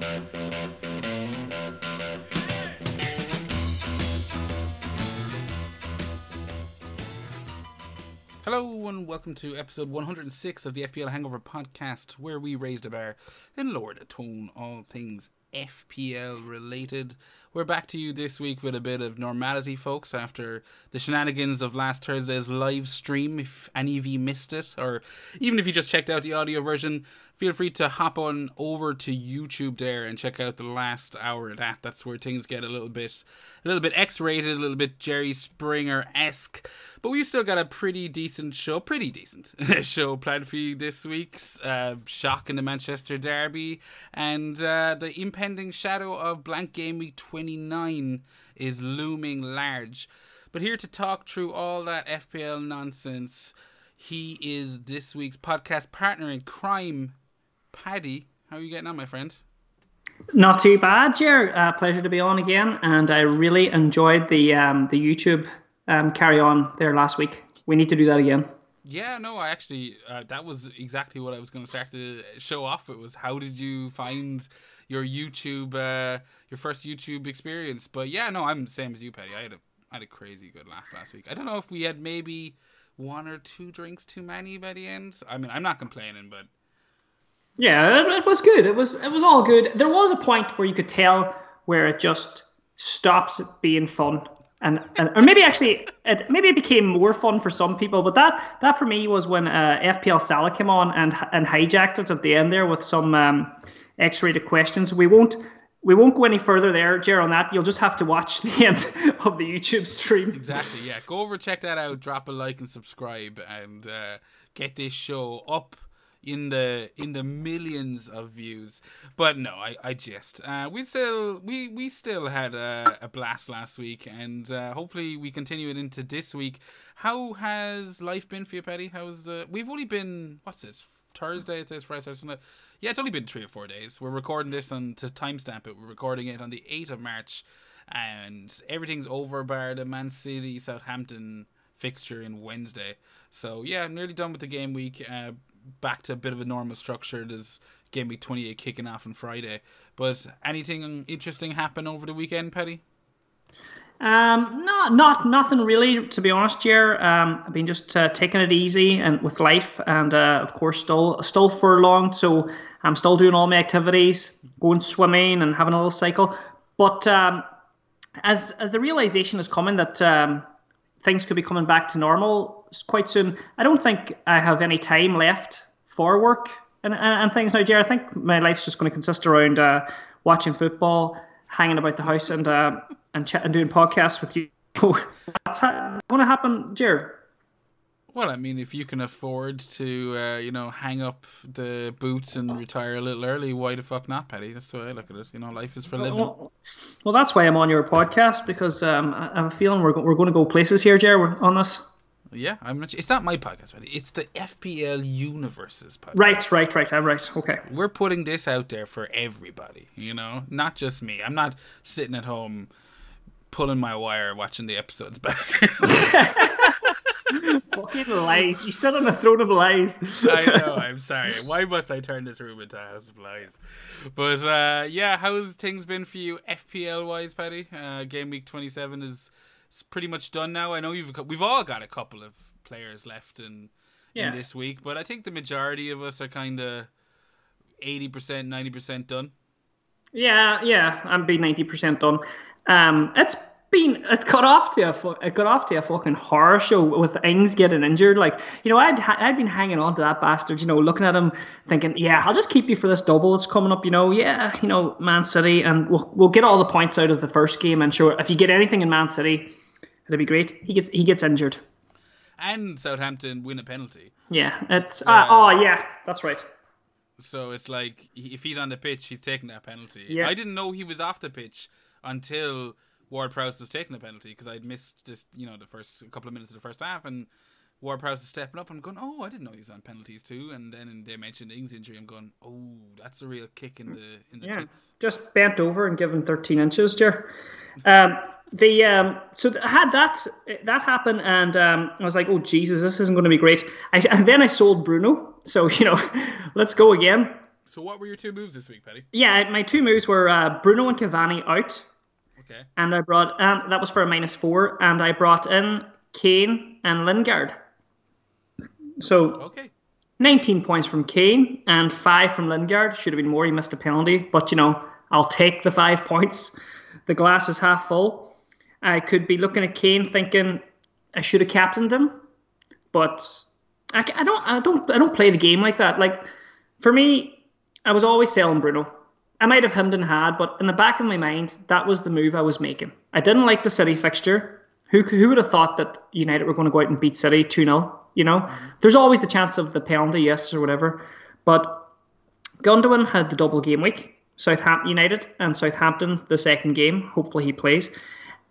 Hello and welcome to episode 106 of the FPL Hangover podcast, where we raised a bar and lowered a tone, all things FPL related. We're back to you this week with a bit of normality, folks, after the shenanigans of last Thursday's live stream. If any of you missed it, or even if you just checked out the audio version, feel free to hop on over to YouTube there and check out the last hour of that. That's where things get a little bit, a little bit X-rated, a little bit Jerry Springer esque. But we've still got a pretty decent show, pretty decent show planned for you this week. Uh, shock in the Manchester Derby and uh, the impending shadow of blank game week 29 is looming large. But here to talk through all that FPL nonsense, he is this week's podcast partner in crime, Paddy. How are you getting on, my friend? Not too bad, Jer. Uh, pleasure to be on again, and I really enjoyed the um, the YouTube um, carry on there last week. We need to do that again. Yeah, no, I actually uh, that was exactly what I was going to start to show off. It was how did you find your YouTube, uh, your first YouTube experience? But yeah, no, I'm the same as you, Paddy. I had a I had a crazy good laugh last week. I don't know if we had maybe one or two drinks too many by the end. I mean, I'm not complaining, but yeah, it, was good. It was it was all good. There was a point where you could tell where it just stopped being fun and, and or maybe actually it maybe it became more fun for some people but that that for me was when uh, FPL Salah came on and and hijacked it at the end there with some um, X-rated questions we won't we won't go any further there Jer on that you'll just have to watch the end of the YouTube stream exactly yeah go over check that out drop a like and subscribe and uh, get this show up in the in the millions of views. But no, I I just uh, we still we we still had a, a blast last week, and uh, hopefully we continue it into this week. How has life been for you, Petty? How's the? We've only been what's this Thursday? Today's Friday, Sunday. Yeah, it's only been three or four days. We're recording this on to timestamp it. We're recording it on the eighth of March, and everything's over bar the Man City Southampton fixture in Wednesday. So yeah, I'm nearly done with the game week. Uh, back to a bit of a normal structure. There's game week 28 kicking off on Friday. But anything interesting happen over the weekend, Petty? Um, no, not nothing really, to be honest, Jer. Um, I've been just uh, taking it easy and with life, and uh, of course, still still furlonged, so I'm still doing all my activities, going swimming and having a little cycle. But um, as as the realization is coming that um, things could be coming back to normal quite soon. I don't think I have any time left for work and, and, and things now, Jerry. I think my life's just going to consist around uh, watching football, hanging about the house, and uh, and, ch- and doing podcasts with you. That's ha- going to happen, Jerry. Well, I mean, if you can afford to, uh, you know, hang up the boots and retire a little early, why the fuck not, Petty? That's the way I look at it. You know, life is for living. Well, well that's why I'm on your podcast because um, I have a feeling we're, go- we're going to go places here, Jerry, on this. Yeah, I'm not. It's not my podcast, Petty. It's the FPL Universe's podcast. Right, right, right. I'm right. Okay. We're putting this out there for everybody. You know, not just me. I'm not sitting at home pulling my wire watching the episodes back. Fucking lies. You sit on the throne of lies. I know. I'm sorry. Why must I turn this room into a house of lies? But uh, yeah, how's things been for you FPL wise, Paddy? Uh, game week 27 is it's pretty much done now. I know you've we've all got a couple of players left in yes. in this week, but I think the majority of us are kind of 80%, 90% done. Yeah, yeah, I'm be 90% done. Um, it's been it got off to a it got off to a fucking horror show with Ings getting injured. Like you know, I'd I'd been hanging on to that bastard. You know, looking at him, thinking, yeah, I'll just keep you for this double that's coming up. You know, yeah, you know, Man City, and we'll we'll get all the points out of the first game. And sure, if you get anything in Man City, it'll be great. He gets he gets injured, and Southampton win a penalty. Yeah, it's uh, uh, oh yeah, that's right. So it's like if he's on the pitch, he's taking that penalty. Yeah. I didn't know he was off the pitch until Ward Prowse was taking a penalty because I'd missed just you know the first couple of minutes of the first half and Ward Prowse is stepping up and I'm going oh I didn't know he was on penalties too and then they mentioned Ings injury I'm going oh that's a real kick in the in the yeah, tits. just bent over and given 13 inches there. Um, the um, so I had that that happen and um, I was like oh Jesus this isn't going to be great. I, and then I sold Bruno so you know let's go again. So what were your two moves this week, Paddy? Yeah, my two moves were uh, Bruno and Cavani out, Okay. and I brought and that was for a minus four, and I brought in Kane and Lingard. So Okay. 19 points from Kane and five from Lingard. Should have been more. He missed a penalty, but you know I'll take the five points. The glass is half full. I could be looking at Kane thinking I should have captained him, but I, I don't. I don't. I don't play the game like that. Like for me, I was always selling Bruno. I might have hemmed and had, but in the back of my mind, that was the move I was making. I didn't like the City fixture. Who who would have thought that United were going to go out and beat City 2 0? You know, mm-hmm. there's always the chance of the penalty, yes, or whatever. But Gundogan had the double game week, Southampton United and Southampton the second game. Hopefully he plays,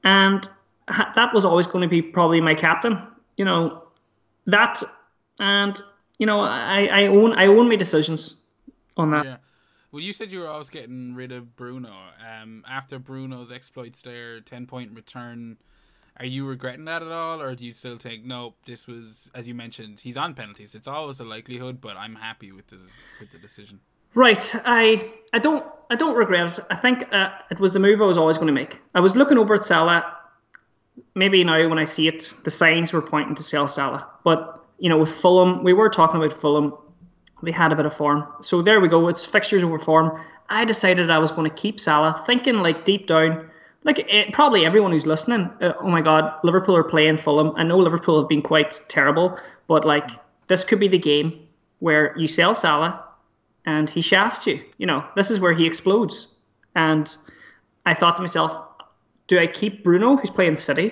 and that was always going to be probably my captain. You know, that and you know I, I own I own my decisions on that. Yeah. Well, you said you were always getting rid of Bruno. Um, after Bruno's exploits there, ten point return. Are you regretting that at all, or do you still think nope? This was, as you mentioned, he's on penalties. It's always a likelihood, but I'm happy with the with the decision. Right. I I don't I don't regret it. I think uh, it was the move I was always going to make. I was looking over at Salah. Maybe now when I see it, the signs were pointing to sell Salah. But you know, with Fulham, we were talking about Fulham. They had a bit of form, so there we go. It's fixtures over form. I decided I was going to keep Salah, thinking like deep down, like it, probably everyone who's listening. Uh, oh my God, Liverpool are playing Fulham. I know Liverpool have been quite terrible, but like this could be the game where you sell Salah and he shafts you. You know, this is where he explodes. And I thought to myself, do I keep Bruno, who's playing City,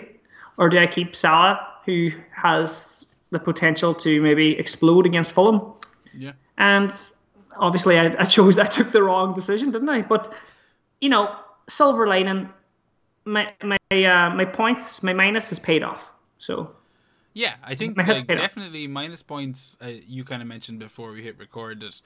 or do I keep Salah, who has the potential to maybe explode against Fulham? Yeah. And obviously, I, I chose, I took the wrong decision, didn't I? But you know, silver lining, my my uh, my points, my minus is paid off. So Yeah, I think My like, paid off. definitely minus points. Uh, you kind of mentioned before we hit record that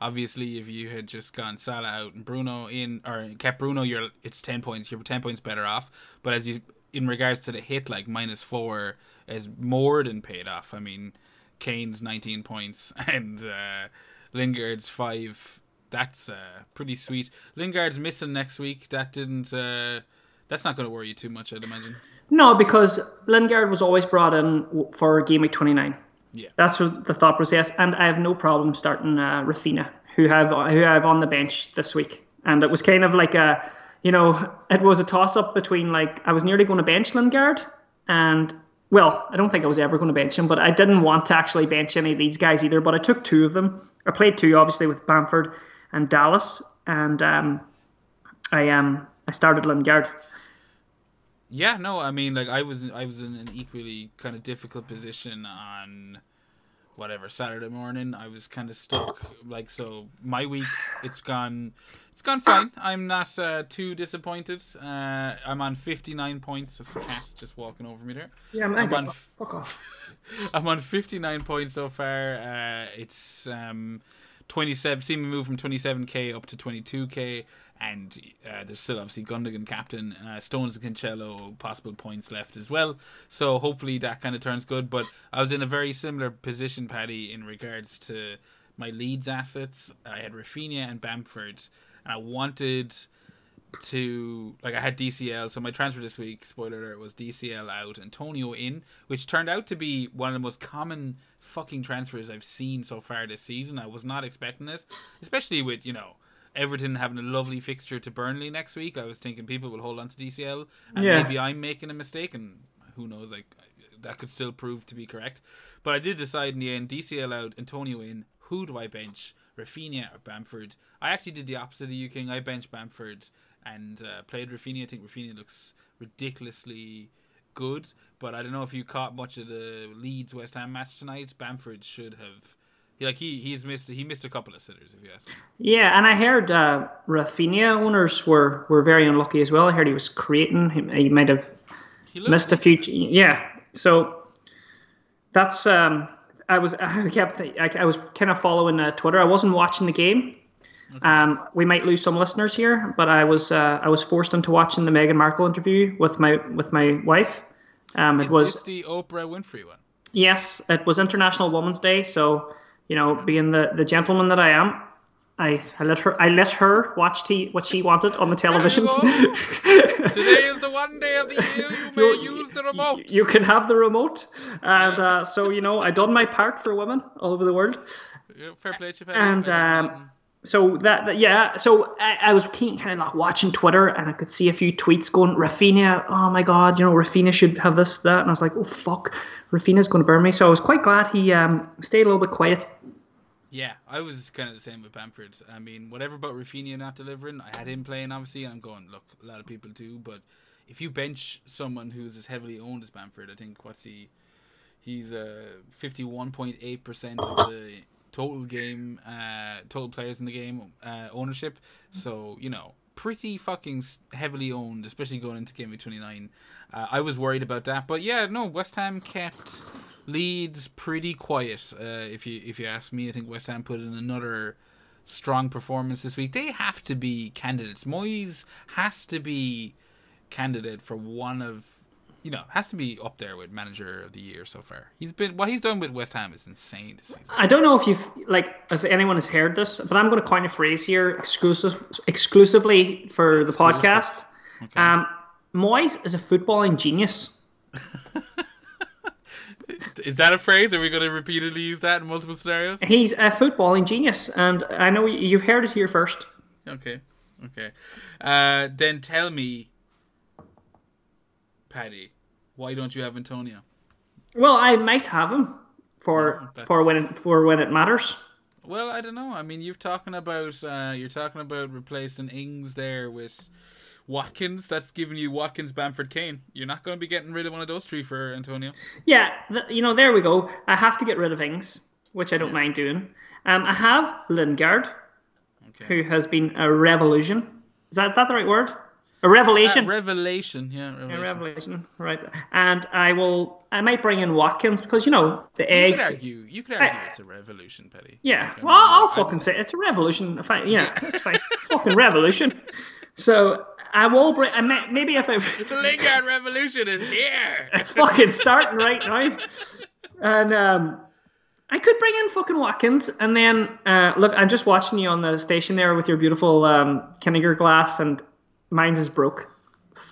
obviously if you had just gone Salah out and Bruno in, or kept Bruno, you're it's ten points. You're ten points better off. But as you in regards to the hit, like minus four is more than paid off. I mean, Kane's nineteen points and uh, Lingard's five. That's uh, pretty sweet. Lingard's missing next week. That didn't. Uh, that's not going to worry you too much, I'd imagine. no, because Lingard was always brought in for game week twenty nine. Yeah. That's what the thought process, and I have no problem starting uh, Raphinha, who have who I have on the bench this week, and it was kind of like a, you know, it was a toss up between like I was nearly going to bench Lingard, and well, I don't think I was ever going to bench him, but I didn't want to actually bench any of these guys either. But I took two of them. I played two, obviously, with Bamford and Dallas, and um, I um I started Lingard. Yeah, no, I mean, like I was, I was in an equally kind of difficult position on whatever Saturday morning. I was kind of stuck, like so. My week, it's gone, it's gone fine. I'm not uh, too disappointed. Uh, I'm on 59 points. That's the cat just walking over me there. Yeah, I'm, I'm on, fuck off. I'm on 59 points so far. Uh, it's um, 27. Seen me move from 27k up to 22k, and uh, there's still obviously Gundogan captain, uh, Stones and Cancelo possible points left as well. So hopefully that kind of turns good. But I was in a very similar position, Paddy, in regards to my Leeds assets. I had Raphinha and Bamford, and I wanted to like I had DCL, so my transfer this week, spoiler alert, was DCL out, Antonio in, which turned out to be one of the most common fucking transfers I've seen so far this season. I was not expecting it, especially with you know Everton having a lovely fixture to Burnley next week. I was thinking people will hold on to DCL, and Yeah. maybe I'm making a mistake, and who knows, like that could still prove to be correct. But I did decide in the end, DCL out, Antonio in. Who do I bench? Raphinha or Bamford? I actually did the opposite of you, King. I bench Bamford and uh, played Raphinha. I think Raphinha looks ridiculously good, but I don't know if you caught much of the Leeds West Ham match tonight. Bamford should have. he- Like he he's missed he missed a couple of sitters if you ask me. Yeah, and I heard uh, Raphinha owners were, were very unlucky as well. I heard he was creating. He, he might have He missed a few. Yeah, so that's. Um, I was I kept I, I was kind of following uh, Twitter. I wasn't watching the game. Um, we might lose some listeners here, but I was uh, I was forced into watching the Meghan Markle interview with my with my wife. Um, it Is was the Oprah Winfrey one? Yes, it was International Women's Day, so you know, being the the gentleman that I am, I, I let her I let her watch t- what she wanted on the television. Today is the one day of the year you may You- use the remote. You can have the remote, and uh, so you know I done my part for women all over the world. Yeah, fair play, to you, And, um. So that, that- yeah, so I, I was kind of like watching Twitter, and I could see a few tweets going, Raphinha, oh my god, you know, Raphinha should have this, that, and I was like, oh fuck, Raphinha's going to burn me. So I was quite glad he um, stayed a little bit quiet. Yeah, I was kind of the same with Bamford. I mean, whatever about Raphinha not delivering, I had him playing obviously, and I'm going, look, a lot of people do, but if you bench someone who's as heavily owned as Bamford, I think what's he? He's uh, 51.8% of the total game, uh, total players in the game uh, ownership. So you know, pretty fucking heavily owned, especially going into game week 29. Uh, I was worried about that, but yeah, no, West Ham kept Leeds pretty quiet. Uh, if you if you ask me, I think West Ham put in another strong performance this week. They have to be candidates. Moyes has to be candidate for one of you know has to be up there with manager of the year so far. He's been what he's done with West Ham is insane this season. I don't know if you've like if anyone has heard this, but I'm going to coin a phrase here, exclusive, exclusively for the podcast. Okay. Um, Moyes is a footballing genius. is that a phrase? Are we going to repeatedly use that in multiple scenarios? He's a footballing genius, and I know you've heard it here first. Okay. Okay. Uh, then tell me, Paddy, why don't you have Antonio? Well, I might have him for Oh, for when it, for when it matters. Well, I don't know. I mean, you've talking about uh, you're talking about replacing Ings there with Watkins. That's giving you Watkins, Bamford, Kane. You're not going to be getting rid of one of those three for Antonio. Yeah, th- you know, there we go. I have to get rid of Ings, which I don't mind doing. Um, I have Lingard, Okay. who has been a revolution. Is that, that the right word? A revelation. Uh, revelation, yeah, a revelation. revelation, right? And I will. I might bring in Watkins because you know the You eggs. could argue, you could argue it's a revolution, Paddy. Yeah, Like, I well, I'll I'm- fucking say it's a revolution. If I, yeah, it's fine. fucking revolution. So I will bring. I may, maybe if I. The Lingard revolution is here. It's fucking starting right now. And um, I could bring in fucking Watkins, and then uh, look, I'm just watching you on the station there with your beautiful um, Kinnegar glass, and mine's is broke.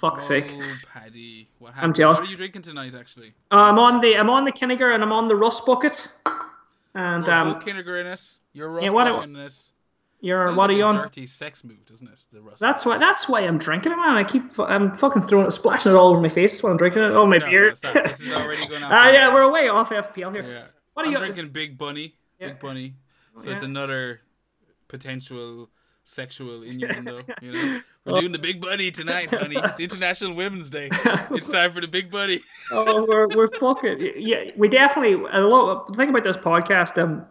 Fuck's sake. Oh, Paddy, what happened? jealous. What are you drinking tonight, actually? Uh, I'm on the I'm on the Kinnegar, and I'm on the Rust bucket. And You're um, Kinnegar in it. You're Russ yeah, what yeah, a- in it. you're Sounds what like are you on? Dirty sex move, doesn't it? The Russ. That's why. That's why I'm drinking it, man. I keep. I'm fucking throwing it, splashing it all over my face while I'm drinking it. Oh, my No, beard. This is already going Ah, the yeah, we're way off FPL here. Yeah. What are I'm you? drinking Big Bunny. Yeah. Big Bunny. So yeah. it's another potential sexual innuendo. You know, we're doing the Big Bunny tonight, honey. It's International Women's Day. It's time for the Big Bunny. oh, we're we're fucking. Yeah, we definitely. A lot. The thing about this podcast, um,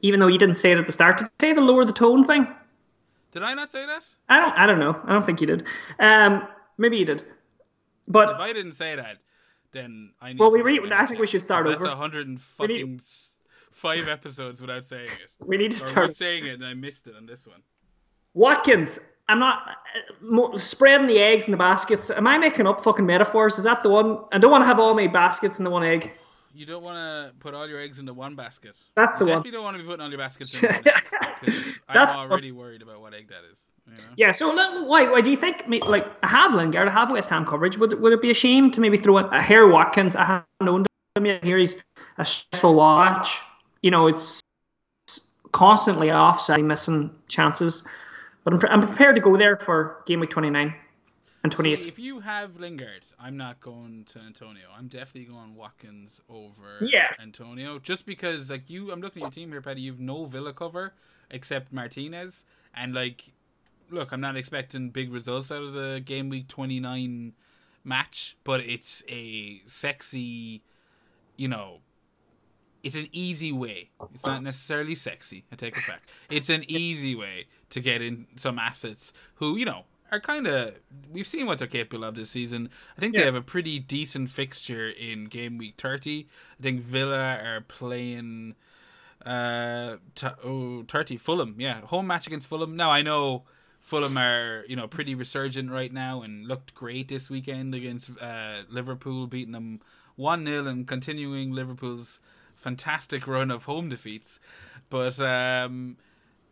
even though you didn't say it at the start, did you say the lower the tone thing? Did I not say that? I don't. I don't know. I don't think you did. Um, maybe you did. But If I didn't say that, then I need. Well, we re- I and think we should start 'cause That's over. a hundred and fucking five episodes without saying it. we need to Or start. saying it, and I missed it on this one. Watkins. I'm not uh, spreading the eggs in the baskets. Am I making up fucking metaphors? Is that the one? I don't want to have all my baskets in the one egg. You don't want to put all your eggs into one basket. That's you the one. definitely don't want to be putting all your baskets in one egg. I'm already worried about what egg that is. You know? Yeah. So look, why? Why do you think? Like, I have Lingard, I have West Ham coverage. Would would it be a shame to maybe throw in a Harry Watkins? I haven't known him yet. Here he's a stressful watch. You know, it's constantly offsetting, missing chances. But I'm, pre- I'm prepared to go there for game week 29 and 28. See, if you have Lingard, I'm not going to Antonio. I'm definitely going Watkins over Yeah. Antonio. Just because, like you, I'm looking at your team here, Paddy. You've no Villa cover except Martinez, and like, look, I'm not expecting big results out of the game week 29 match, but it's a sexy, you know. It's an easy way. It's not necessarily sexy. I take it back. It's an easy way to get in some assets who, you know, are kind of. We've seen what they're capable of this season. I think they have a pretty decent fixture in game week 30. I think Villa are playing. Uh, t- oh, 30 Fulham, yeah, home match against Fulham. Now I know Fulham are you know pretty resurgent right now and looked great this weekend against uh, Liverpool, beating them one 0 and continuing Liverpool's fantastic run of home defeats. But um,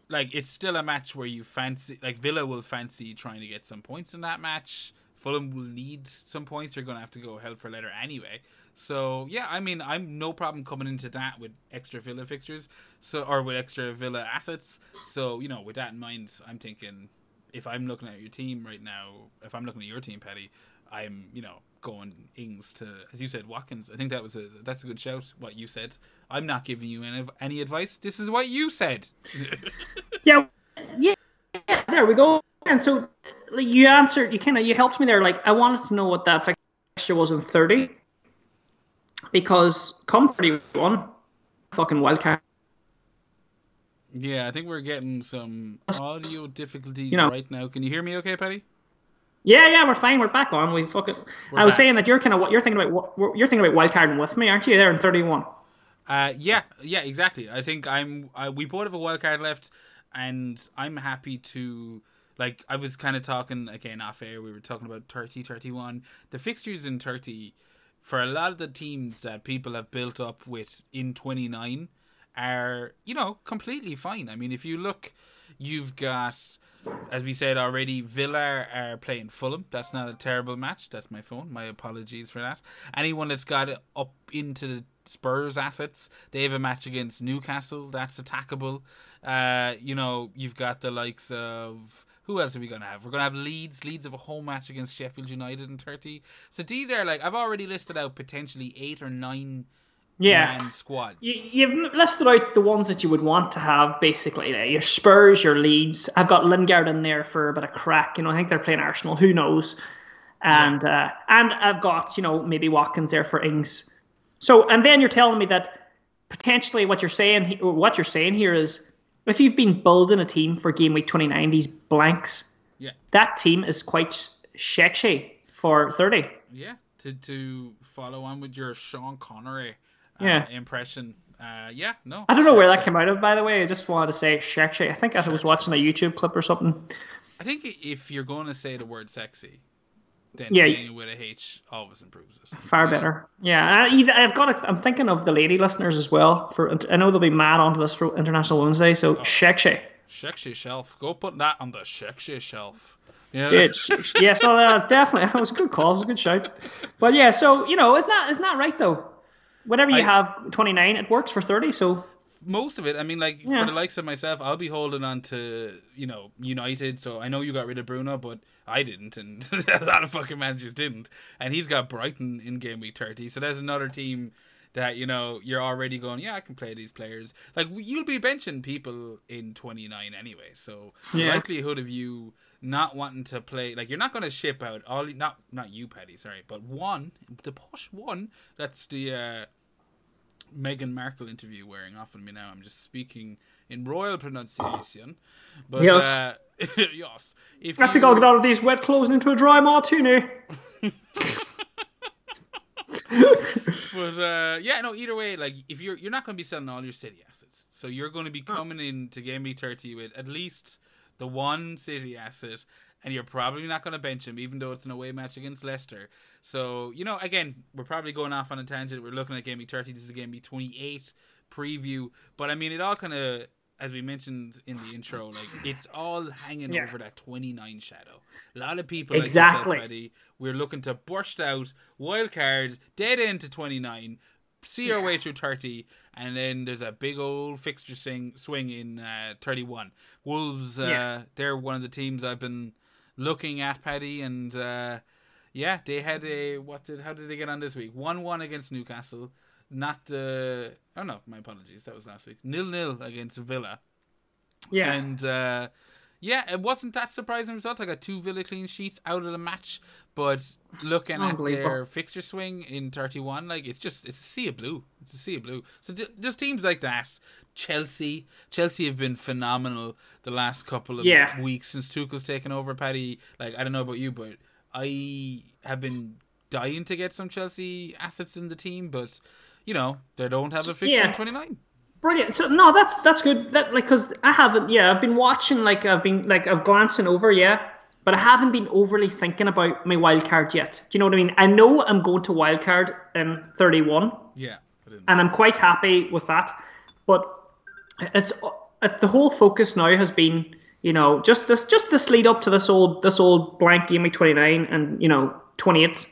like it's still a match where you fancy like Villa will fancy trying to get some points in that match. Fulham will need some points. They're going to have to go hell for leather anyway. So yeah, I mean, I'm no problem coming into that with extra Villa fixtures, so or with extra Villa assets. So you know, with that in mind, I'm thinking if I'm looking at your team right now, if I'm looking at your team, Paddy, I'm you know going Ings to as you said Watkins. I think that was a that's a good shout. What you said. I'm not giving you any any advice. This is what you said. yeah, yeah, yeah. There we go. And so like, you answered. You kind of you helped me there. Like I wanted to know what that fixture was in thirty because come 31, fucking wildcard. Yeah, I think we're getting some audio difficulties you know, right now. Can you hear me okay, Paddy? Yeah, yeah, we're fine. We're back on. We fucking. I was back. saying that you're kind of what you're thinking about. What you're thinking about wildcarding with me, aren't you? There in 31. Uh, yeah, yeah, exactly. I think I'm. I, we both have a wild card left, and I'm happy to. Like I was kind of talking again off air. We were talking about 30, 31. The fixtures in 30 for a lot of the teams that people have built up with in 29 are, you know, completely fine. I mean, if you look, you've got, as we said already, Villa are playing Fulham. That's not a terrible match. That's my phone. My apologies for that. Anyone that's got it up into the Spurs assets, they have a match against Newcastle. That's attackable. Uh, you know, you've got the likes of who else are we going to have? We're going to have Leeds. Leeds have a home match against Sheffield United in 30. So these are like, I've already listed out potentially eight or nine yeah. squads. You, have listed out the ones that you would want to have, basically. Your Spurs, your Leeds. I've got Lingard in there for a bit of crack. You know, I think they're playing Arsenal. Who knows? And yeah. uh, and I've got you know maybe Watkins there for Ings. So and then you're telling me that potentially what you're saying what you're saying here is if you've been building a team for game week 29, these blanks, yeah, that team is quite sexy for 30. Yeah, to to follow on with your Sean Connery uh, yeah. impression. Uh, yeah, no. I don't know where that came out of, by the way. I just wanted to say sexy. I think I was watching a YouTube clip or something. I think if you're going to say the word sexy, then yeah. saying it with a H always improves it. Far yeah. better. Yeah, I, have got. A, I'm thinking of the lady listeners as well. For I know they'll be mad onto this for International Women's So oh. Sexy shelf. Go put that on the sexy shelf. Yeah. Yeah, so that's definitely that was a good call. It was a good shout. But yeah, so you know, it's not it's not right though. Whenever you I, have 29, it works for 30. So most of it. I mean, like yeah. for the likes of myself, I'll be holding on to you know United. So I know you got rid of Bruno, but I didn't, and a lot of fucking managers didn't. And he's got Brighton in game week thirty. So there's another team that you know you're already going. Yeah, I can play these players. Like you'll be benching people in twenty nine anyway. So yeah. likelihood of you not wanting to play like you're not going to ship out all not not you Paddy sorry but one the posh one that's the uh Meghan Markle interview wearing off on me now. I'm just speaking in royal pronunciation. But yes, uh, yes. If I think I'll get out of these wet clothes into a dry martini. but uh, yeah, no. Either way, like if you're you're not going to be selling all your city assets, so you're going to be coming in to game week thirty with at least the one city asset and you're probably not going to bench him, even though it's an away match against Leicester. So, you know, again, we're probably going off on a tangent. We're looking at Game Week 30. This is Game Week 28 preview. But, I mean, it all kind of, as we mentioned in the intro, like, it's all hanging yeah. over that 29 shadow. A lot of people, exactly. like yourself, we're looking to burst out wild cards, dead end to 29, see yeah. our way through 30 and then there's a big old fixture sing, swing in uh, 31 wolves uh, yeah. they're one of the teams i've been looking at Paddy, and uh, yeah, they had a what did how did they get on this week? One one against Newcastle. Not the uh, oh no, my apologies, that was last week. Nil nil against Villa. Yeah, and uh, yeah, it wasn't that surprising result. I got two Villa clean sheets out of the match, but looking at their fixture swing in 31, like it's just it's a sea of blue. It's a sea of blue. So just teams like that, Chelsea, Chelsea have been phenomenal the last couple of yeah. weeks since Tuchel's taken over. Paddy, like I don't know about you, but I have been dying to get some Chelsea assets in the team, but you know they don't have a fixture yeah. in 29. Brilliant. So no, that's that's good. That like because I haven't. Yeah, I've been watching. Like I've been like I've glancing over. Yeah, but I haven't been overly thinking about my wild card yet. Do you know what I mean? I know I'm going to wild card in 31. Yeah. And I'm quite happy with that. But it's uh, the whole focus now has been, you know, just this just this lead up to this old this old blank game week 29 and you know 28.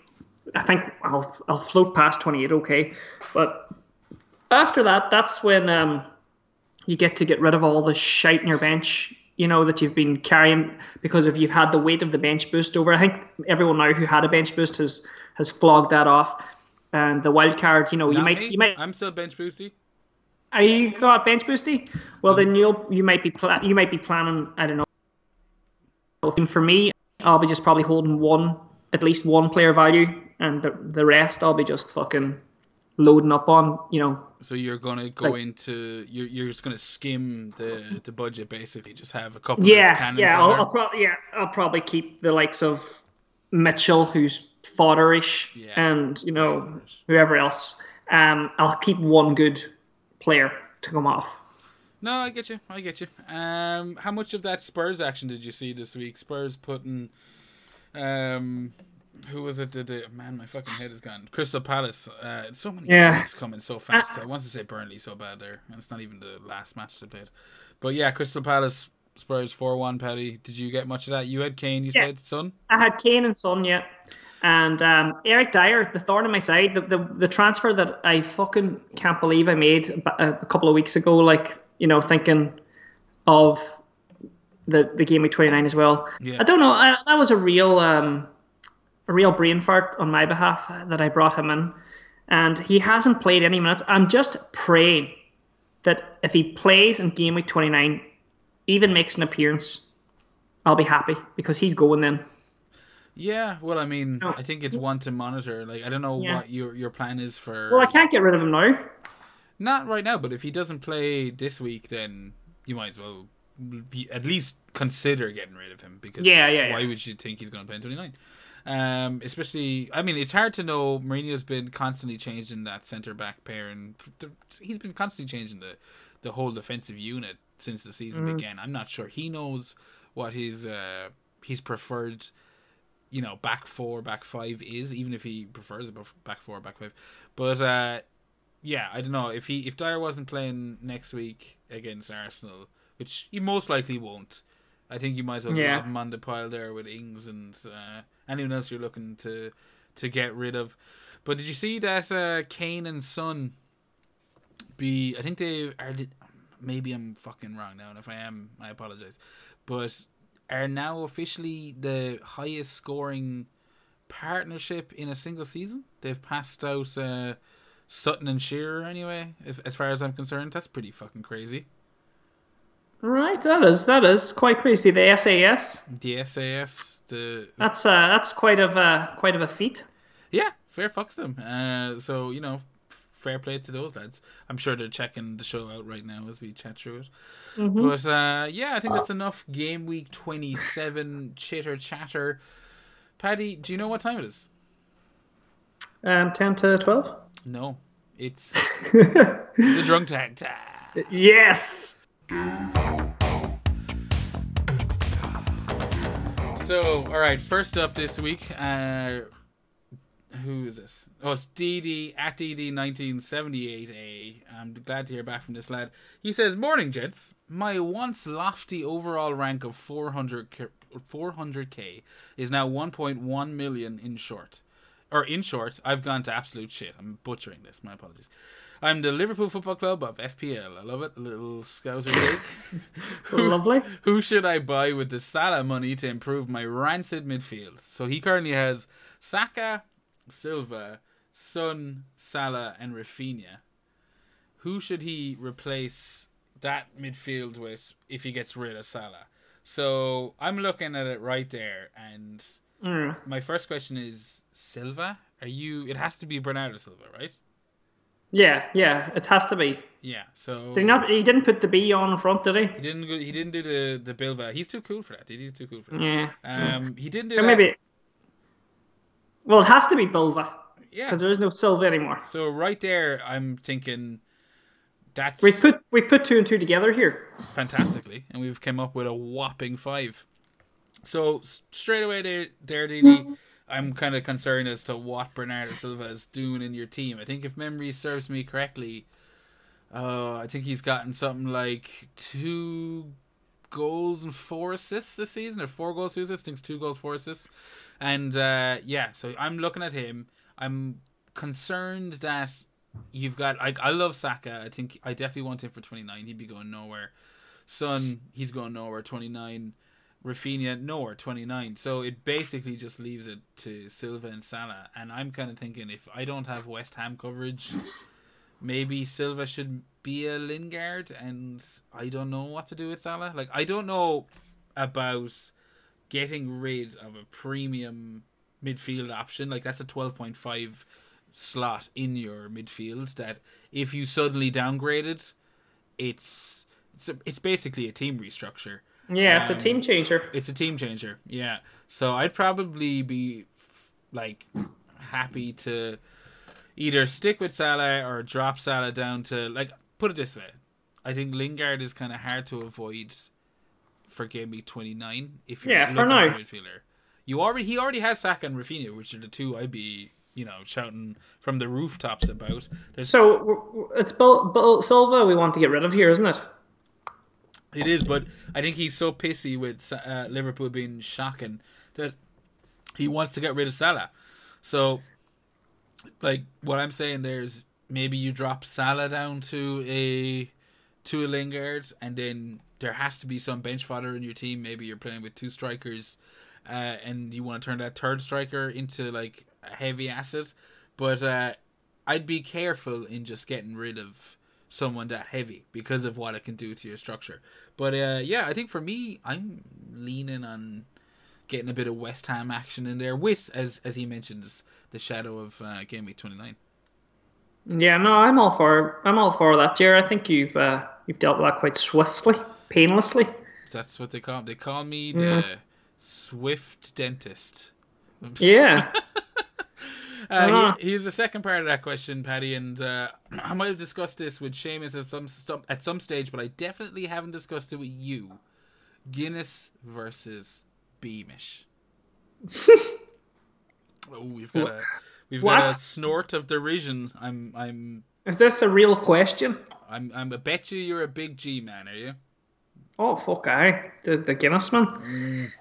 I think I'll I'll float past 28, okay, but after that, that's when um, you get to get rid of all the shite in your bench. You know that you've been carrying because if you've had the weight of the bench boost over. I think everyone now who had a bench boost has has flogged that off. And the wild card, you know, you might me. you might I'm still bench boosty. are you got bench boosty? Well, then you'll you might be pla- you might be planning. I don't know. For me, I'll be just probably holding one, at least one player value, and the the rest I'll be just fucking loading up on. You know, So you're gonna go Like- into you're you're just gonna skim the the budget basically. Just have a couple. yeah, yeah. I'll. I'll probably yeah I'll probably keep the likes of Mitchell, who's fodderish, Yeah, and you know fodderish. whoever else. Um, I'll keep one good player to come off. No, I get you. I get you. Um, how much of that Spurs action did you see this week? Spurs putting, um, who was it? Did it? Man, my fucking head is gone. Crystal Palace. Uh, so many Yeah. games coming so fast. I want to say Burnley so bad there, and it's not even the last match they played. But yeah, Crystal Palace Spurs four one. Patty, did you get much of that? You had Kane. You Yeah. said son. I had Kane and Son, yeah. And um, Eric Dier, the thorn in my side, the, the the transfer that I fucking can't believe I made a, a couple of weeks ago, like, you know, thinking of the, the game week 29 as well. Yeah. I don't know. I, that was a real um, a real brain fart on my behalf uh, that I brought him in. And he hasn't played any minutes. I'm just praying that if he plays in game week 29, even makes an appearance, I'll be happy because he's going then. Yeah, well, I mean, No. I think it's one to monitor. Like, I don't know Yeah. what your your plan is for. Well, I can't get rid of him now. Not right now, but if he doesn't play this week, then you might as well be, at least consider getting rid of him because Yeah, yeah, why yeah. would you think he's going to play in 29? Um, especially, I mean, it's hard to know. Mourinho's been constantly changing that centre back pair, and he's been constantly changing the the whole defensive unit since the season Mm-hmm. began. I'm not sure he knows what his uh, his preferred you know, back four, back five is, even if he prefers a back four, back five. But uh, yeah, I don't know if he if Dier wasn't playing next week against Arsenal, which he most likely won't. I think you might as well Yeah. have him on the pile there with Ings and uh, anyone else you're looking to to get rid of. But did you see that uh, Kane and Son be? I think they are. Maybe I'm fucking wrong now, and if I am, I apologize. But are now officially the highest scoring partnership in a single season. They've passed out uh, Sutton and Shearer anyway. If, as far as I'm concerned, that's pretty fucking crazy. Right, that is that is quite crazy. The SAS, The SAS, the that's uh, that's quite of a quite of a feat. yeah, fair fucks them. Uh, so you know, fair play to those lads. I'm sure they're checking the show out right now as we chat through it. But uh, yeah, I think that's enough. Game week 27 chitter chatter. Paddy, do you know what time it is? Um, ten to twelve. No, it's the drunk tag time. yes. So, all right, first up this week, uh, who is this? Oh, it's DD at DD1978A. I'm glad to hear back from this lad. He says, Morning, gents. My once lofty overall rank of 400 k- 400k is now 1.1 million in short. Or in short, I've gone to absolute shit. I'm butchering this. My apologies. I'm the Liverpool Football Club of FPL. I love it. A little scouser take. Lovely. Who should I buy with the Salah money to improve my rancid midfield? So he currently has Saka, Silva, Son, Salah, and Raphinha. Who should he replace that midfield with if he gets rid of Salah? So I'm looking at it right there, and Mm. my first question is Silva. Are you? It has to be Bernardo Silva, right? Yeah, yeah, it has to be. Yeah. So Did he not? He didn't put the B on front, did he? he didn't. Go, he didn't do the the Bilva. He's too cool for that. Dude. He's too cool for that. Yeah. Um, he didn't do So that. maybe. Well, it has to be Bilva yeah. because there is no Silva anymore. So right there, I'm thinking that's We put we put two and two together here. fantastically, and we've come up with a whopping five. So straight away there, there, DD, I'm kind of concerned as to what Bernardo Silva is doing in your team. I think if memory serves me correctly, Uh, I think he's gotten something like two goals and four assists this season, or four goals, two assists. I think it's two goals, four assists. And uh, yeah, so I'm looking at him. I'm concerned that you've got like I love Saka. I think I definitely want him for 29. He'd be going nowhere. Son, he's going nowhere. 29. Raphinha, nowhere. 29. So it basically just leaves it to Silva and Salah. And I'm kind of thinking if I don't have West Ham coverage, maybe Silva should be a Lingard. And I don't know what to do with Salah. Like I don't know about getting rid of a premium midfield option. Like that's a 12.5 slot in your midfield that if you suddenly downgraded, it's it's a, it's basically a team restructure. Yeah, it's Um, a team changer. It's a team changer. Yeah. So I'd probably be like happy to either stick with Salah or drop Salah down to like put it this way. I think Lingard is kind of hard to avoid for game week 29 if you're Yeah, for now. for a midfielder. You already he already has Saka and Raphinha, which are the two I'd be you know shouting from the rooftops about. There's So it's Bill, Bill Silva we want to get rid of here, isn't it? It is, but I think he's so pissy with uh, Liverpool being shocking that he wants to get rid of Salah. So, like what I'm saying there is maybe you drop Salah down to a to a Lingard, and then there has to be some bench fodder in your team. Maybe you're playing with two strikers, uh, and you want to turn that third striker into like a heavy asset. But uh, I'd be careful in just getting rid of someone that heavy because of what it can do to your structure. But uh, yeah, I think for me, I'm leaning on getting a bit of West Ham action in there with, as as he mentions, the shadow of uh, game week 29. Yeah, no, I'm all for I'm all for that, Jer. I think you've uh, you've dealt with that quite swiftly, painlessly. That's what they call They call me the Swift Dentist. Yeah. Uh, Uh-huh. he, here's the second part of that question, Patty, and uh, I might have discussed this with Seamus at some, some at some stage, but I definitely haven't discussed it with you. Guinness versus Beamish. oh, we've got a we've got a snort of derision. I'm I'm Is this a real question? I'm I'm. I bet you you're a big G man, are you? Oh fuck, I the the Guinness man.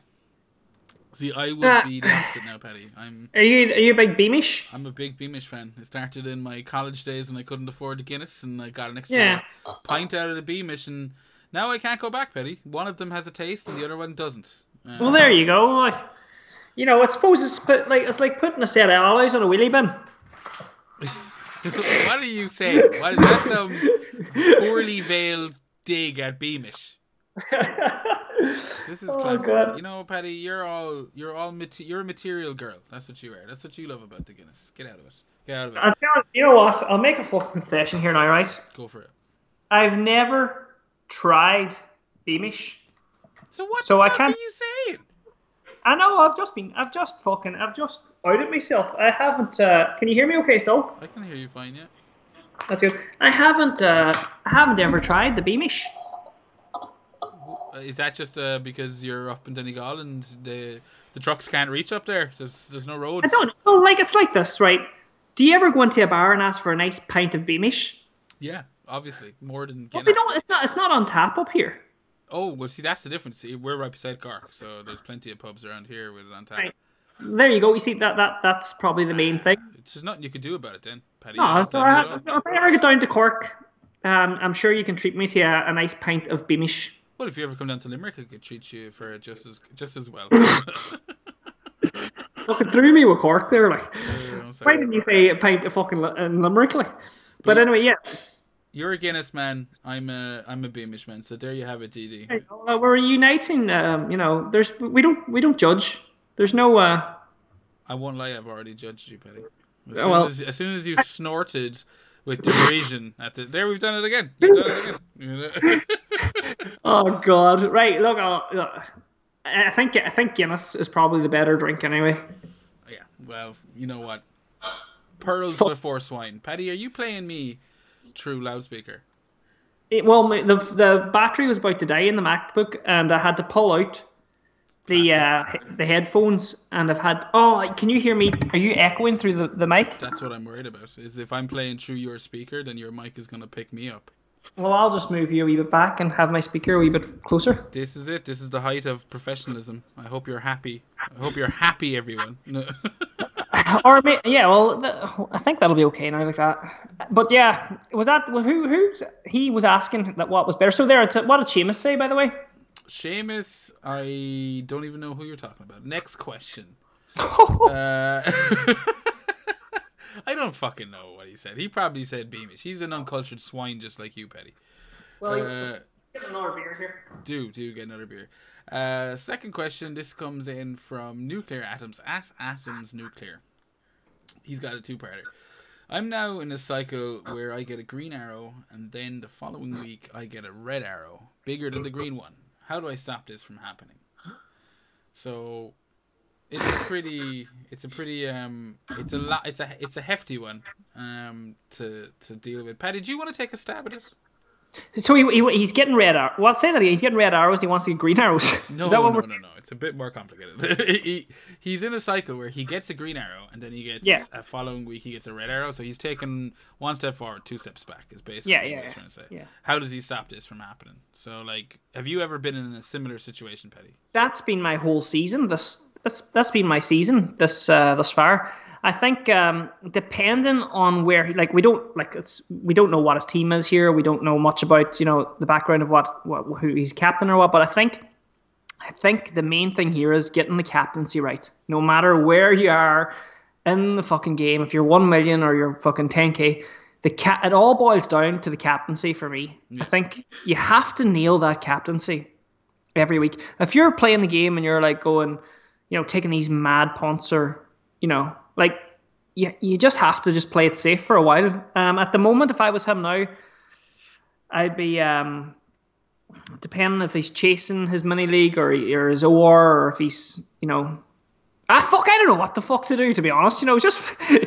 See, I would Uh, be the opposite now, Paddy. I'm Are you are you a big Beamish? I'm a big Beamish fan. It started in my college days when I couldn't afford the Guinness, and I got an extra Yeah. pint out of the Beamish, and now I can't go back, Petty. One of them has a taste, and the other one doesn't. Uh, Well, there you go. Like, you know, I suppose it's put, like it's like putting a set of alloys on a wheelie bin. what are you saying? What is that? Some poorly veiled dig at Beamish? This is Oh, classic. God. You know, Paddy, you're all you're all mate- you're a material girl. That's what you are. That's what you love about the Guinness. Get out of it. Get out of it. I'll tell you know what? I'll make a fucking confession here now, right? Go for it. I've never tried Beamish. So what So I can't- are you saying? I know. I've just been. I've just fucking. I've just outed myself. I haven't. Uh, can you hear me? Okay, still. I can hear you fine, yeah. That's good. I haven't. Uh, I haven't ever tried the Beamish. Is that just uh, because you're up in Donegal and the the trucks can't reach up there? There's there's no roads. I don't know. Like it's like this, right? Do you ever go into a bar and ask for a nice pint of Beamish? Yeah, obviously more than Well, Guinness. we don't. It's not. It's not on tap up here. Oh well, see that's the difference. See, we're right beside Cork, so there's plenty of pubs around here with it on tap. Right. There you go. You see that that that's probably the main thing. It's just nothing you could do about it then, Paddy. No, so I, if I ever get down to Cork, um, I'm sure you can treat me to a, a nice pint of Beamish. Well, if you ever come down to Limerick, I could treat you for just as just as well. Fucking threw me with Cork there, like. I'm Why didn't you say a pint of fucking in Limerick, like? But anyway, yeah. You're a Guinness man. I'm a I'm a Beamish man. So there you have it, DD. Uh, we're uniting. Um, you know, there's we don't we don't judge. There's no. Uh, I won't lie. I've already judged you, Paddy. As soon well. as, as soon as you snorted with derision at the there, we've done it again. We've done it again. oh God! Right. Look, I'll, I think I think Guinness is probably the better drink anyway. yeah. Well, you know what? Pearls Fuck. before swine. Paddy, are you playing me through loudspeaker? It- well, my, the the battery was about to die in the MacBook, and I had to pull out the uh, the headphones, and I've had. Oh, can you hear me? Are you echoing through the, the mic? That's what I'm worried about. Is if I'm playing through your speaker, then your mic is gonna pick me up. Well, I'll just move you a wee bit back and have my speaker a wee bit closer. This is it. This is the height of professionalism. I hope you're happy. I hope you're happy, everyone. Or may- yeah, well, th- I think that'll be okay now, like that. But yeah, was that who? Who he was asking that what was better? So there, it's what did Seamus say, by the way? Seamus, I don't even know who you're talking about. Next question. uh, I don't fucking know what he said. He probably said Beamish. He's an uncultured swine just like you, Petty. Well, Uh, get another beer here. do do get another beer. Uh, second question. This comes in from Nuclear Atoms at Atoms Nuclear. He's got a two-parter. I'm now in a cycle where I get a green arrow, and then the following week I get a red arrow, bigger than the green one. How do I stop this from happening? So, it's a pretty, it's a pretty, um, it's a lot, it's a, it's a hefty one, um, to to deal with. Pat, did you want to take a stab at it? So he, he he's getting red arrows. What say that he's getting red arrows? and He wants to get green arrows. No, Is that no, no, no, no. It's a bit more complicated. he, he's in a cycle where he gets a green arrow and then he gets Yeah. a following week he gets a red arrow. So he's taken one step forward, two steps back. Is basically Yeah, what yeah, he's yeah. trying to say. Yeah. How does he stop this from happening? So, like, have you ever been in a similar situation, Petty? That's been my whole season. This that's that's been my season. This uh, thus far. I think um, depending on where, he- like, we don't like it's we don't know what his team is here. We don't know much about you know the background of what, what who he's captain or what. But I think I think the main thing here is getting the captaincy right. No matter where you are in the fucking game, if you're one million or you're fucking ten k, the cat it all boils down to the captaincy for me. I think you have to nail that captaincy every week. If you're playing the game and you're like going, you know, taking these mad punts or, you know, like you, you just have to just play it safe for a while. Um, at the moment, if I was him now, I'd be um, depending if he's chasing his mini league or, or his OR or if he's, you know, ah fuck, I don't know what the fuck to do to be honest. You know, just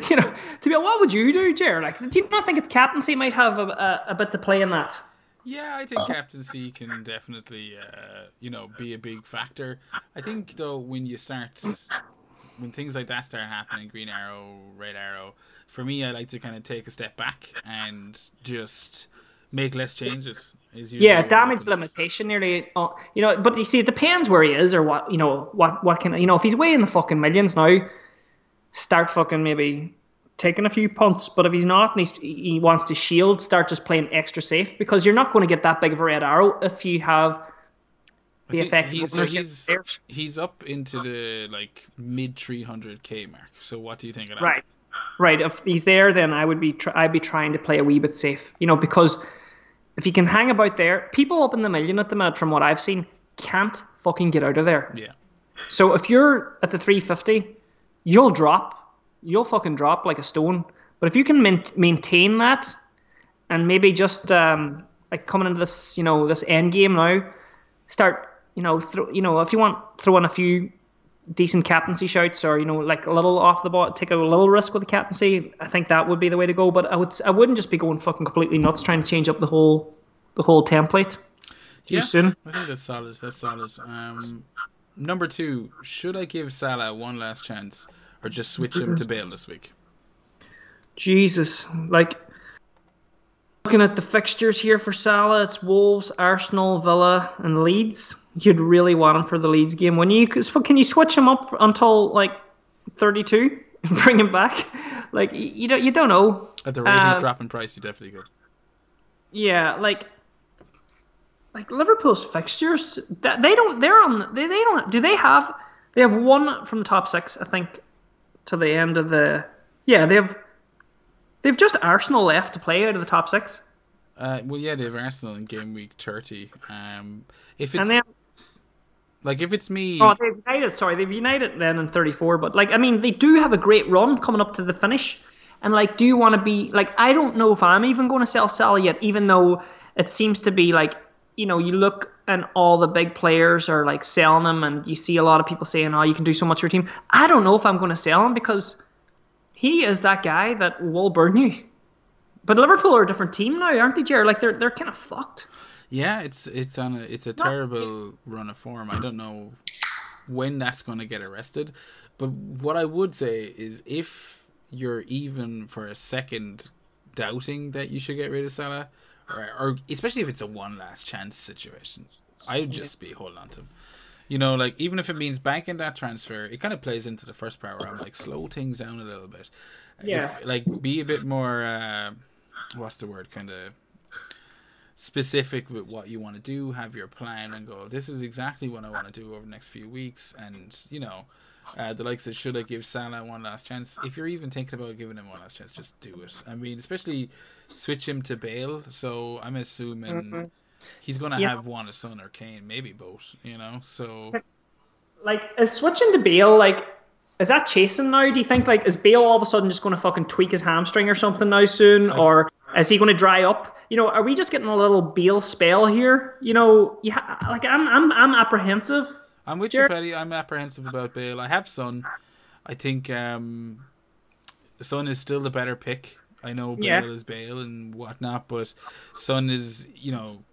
you know, to be what would you do, Jer? Like, do you not think it's captaincy might have a, a, a bit to play in that? Yeah, I think captaincy can definitely, uh, you know, be a big factor. I think though, when you start, when things like that start happening, green arrow, red arrow, for me, I like to kind of take a step back and just make less changes. Yeah, damage limitation nearly. Uh, you know, but you see, it depends where he is or what. You know, what what can you know if he's weighing the fucking millions now, start fucking maybe taking a few punts. But if he's not and he's, he wants to shield, start just playing extra safe because you're not going to get that big of a red arrow if you have the effect. He's, so he's, he's up into the like mid 300k mark. So what do you think of that? Right, right. If he's there, then I would be tr- I'd be trying to play a wee bit safe. You know, because if he can hang about there, people up in the million at the minute, from what I've seen, can't fucking get out of there. Yeah. So if you're at the 350, you'll drop. You'll fucking drop like a stone. But if you can main- maintain that, and maybe just um, like coming into this, you know, this end game now, start, you know, throw, you know, if you want, throw in a few decent captaincy shouts, or you know, like a little off the ball, take a little risk with the captaincy. I think that would be the way to go. But I would, I wouldn't just be going fucking completely nuts trying to change up the whole, the whole template. Too Yeah. soon. I think that's solid. That's solid. Um, number two, should I give Salah one last chance or just switch him to Bale this week? Jesus, like looking at the fixtures here for Salah, it's Wolves, Arsenal, Villa, and Leeds. You'd really want him for the Leeds game, when you Can you switch him up until like thirty-two and bring him back? Like you, don't, you don't know. At the rate he's Um, dropping price, you definitely could. Yeah, like like Liverpool's fixtures, that they don't. They're on. They, they don't. Do they have? They have one from the top six, I think, to the end of the. Yeah, they have. They've just Arsenal left to play out of the top six, Uh, well, yeah, they have Arsenal in game week 30. Um, if it's then like if it's me, oh, they've United. Sorry, they've United then in thirty-four. But like, I mean, they do have a great run coming up to the finish, and like, do you want to be like? I don't know if I'm even going to sell Salah yet, even though it seems to be like, you know, you look and all the big players are like selling them, and you see a lot of people saying, "Oh, you can do so much for your team." I don't know if I'm going to sell him because he is that guy that will burn you. But Liverpool are a different team now, aren't they, Jared? Like they're they're kind of fucked. yeah, it's it's on a it's a terrible run of form. I don't know when that's going to get arrested, but what I would say is if you're even for a second doubting that you should get rid of Salah, or, or especially if it's a one last chance situation. I would just be holding on to him. You know, like even if it means banking that transfer, it kind of plays into the first part where I'm like slow things down a little bit. Yeah. If, like be a bit more. Uh, what's the word? Kind of specific with what you want to do. Have your plan and go. This is exactly what I want to do over the next few weeks. And you know, uh, the likes of should I give Salah one last chance? If you're even thinking about giving him one last chance, just do it. I mean, especially switch him to Bale. So I'm assuming Mhm. He's gonna Yeah. have one of Son or Kane, maybe both. You know, so Like, is switching to Bale like? Is that chasing now? Do you think like is Bale all of a sudden just going to fucking tweak his hamstring or something now soon, I've- or is he going to dry up? You know, are we just getting a little Bale spell here? You know, yeah, like I'm I'm I'm apprehensive. I'm with Sure. you, Petty. I'm apprehensive about Bale. I have Son. I think um, Son is still the better pick. I know Bale Yeah. is Bale and whatnot, but Son is, you know,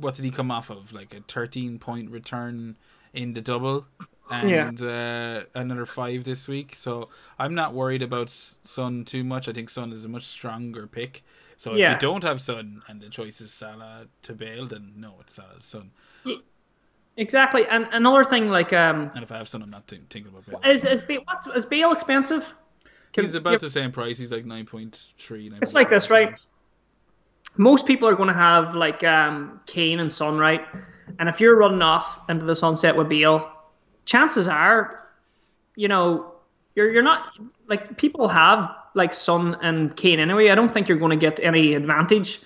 what did he come off of? Like a 13 point return in the double and uh, another five this week. So I'm not worried about Son too much. I think Son is a much stronger pick. So if Yeah. you don't have Son and the choice is Salah to Bale, then no, it's Salah's Son. Exactly, and another thing like um And if I have Son, I'm not think- thinking about Bale. is is Bale, what's, is Bale expensive? Can- He's about the same price. He's like 9.3. It's like this, right? Most people are going to have like um, Kane and Son, right? And if you're running off into the sunset with Bale, chances are, you know, you're you're not like people have like Son and Kane anyway. I don't think you're going to get any advantage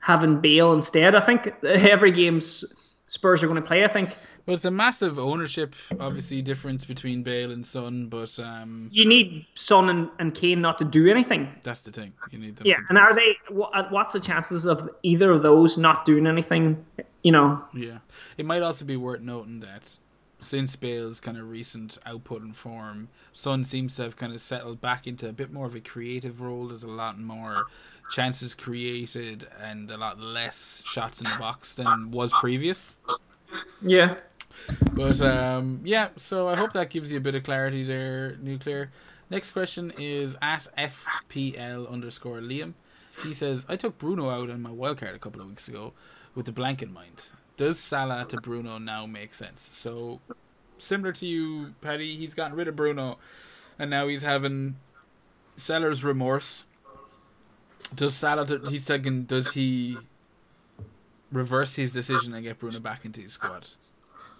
having Bale instead. I think every game Spurs are going to play. I think Well, it's a massive ownership, obviously, difference between Bale and Son, but um, you need Son and, and Kane not to do anything. that's the thing. You need them. Yeah, and are they? What's the chances of either of those not doing anything? You know, Yeah. It might also be worth noting that since Bale's kind of recent output and form, Son seems to have kind of settled back into a bit more of a creative role. There's a lot more chances created and a lot less shots in the box than was previous. yeah. But um, yeah, so I hope that gives you a bit of clarity there, Nuclear. Next question is at FPL underscore Liam. He says, I took Bruno out on my wildcard a couple of weeks ago with the blank in mind. Does Salah to Bruno now make sense? So, similar to you, Paddy, he's gotten rid of Bruno and now he's having seller's remorse. Does Salah, to, he's thinking, does he reverse his decision and get Bruno back into his squad?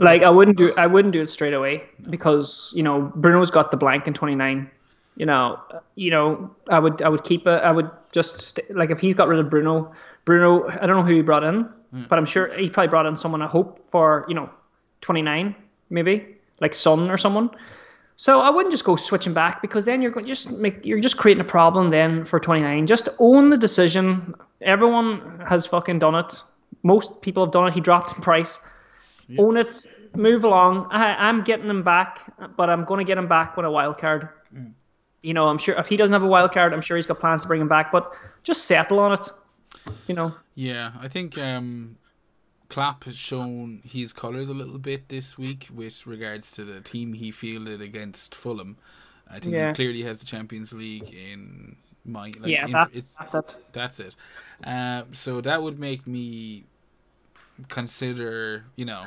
Like I wouldn't do I wouldn't do it straight away because you know Bruno's got the blank in 29. You know, uh, you know I would I would keep it. I would just st- like if he's got rid of Bruno. Bruno, I don't know who he brought in, but I'm sure he probably brought in someone I hope for you know 29 maybe like Son or someone. So I wouldn't just go switching back because then you're going just make you're just creating a problem then for 29. Just own the decision. Everyone has fucking done it. Most people have done it. He dropped in price. Own it. Move along. I, I'm getting him back, but I'm going to get him back with a wild card. You know, I'm sure if he doesn't have a wild card, I'm sure he's got plans to bring him back. But just settle on it. You know. Yeah, I think um, Klopp has shown his colours a little bit this week with regards to the team he fielded against Fulham. I think Yeah. he clearly has the Champions League in mind. Like yeah, that, it's that's it. that's it. Uh, so that would make me consider, you know,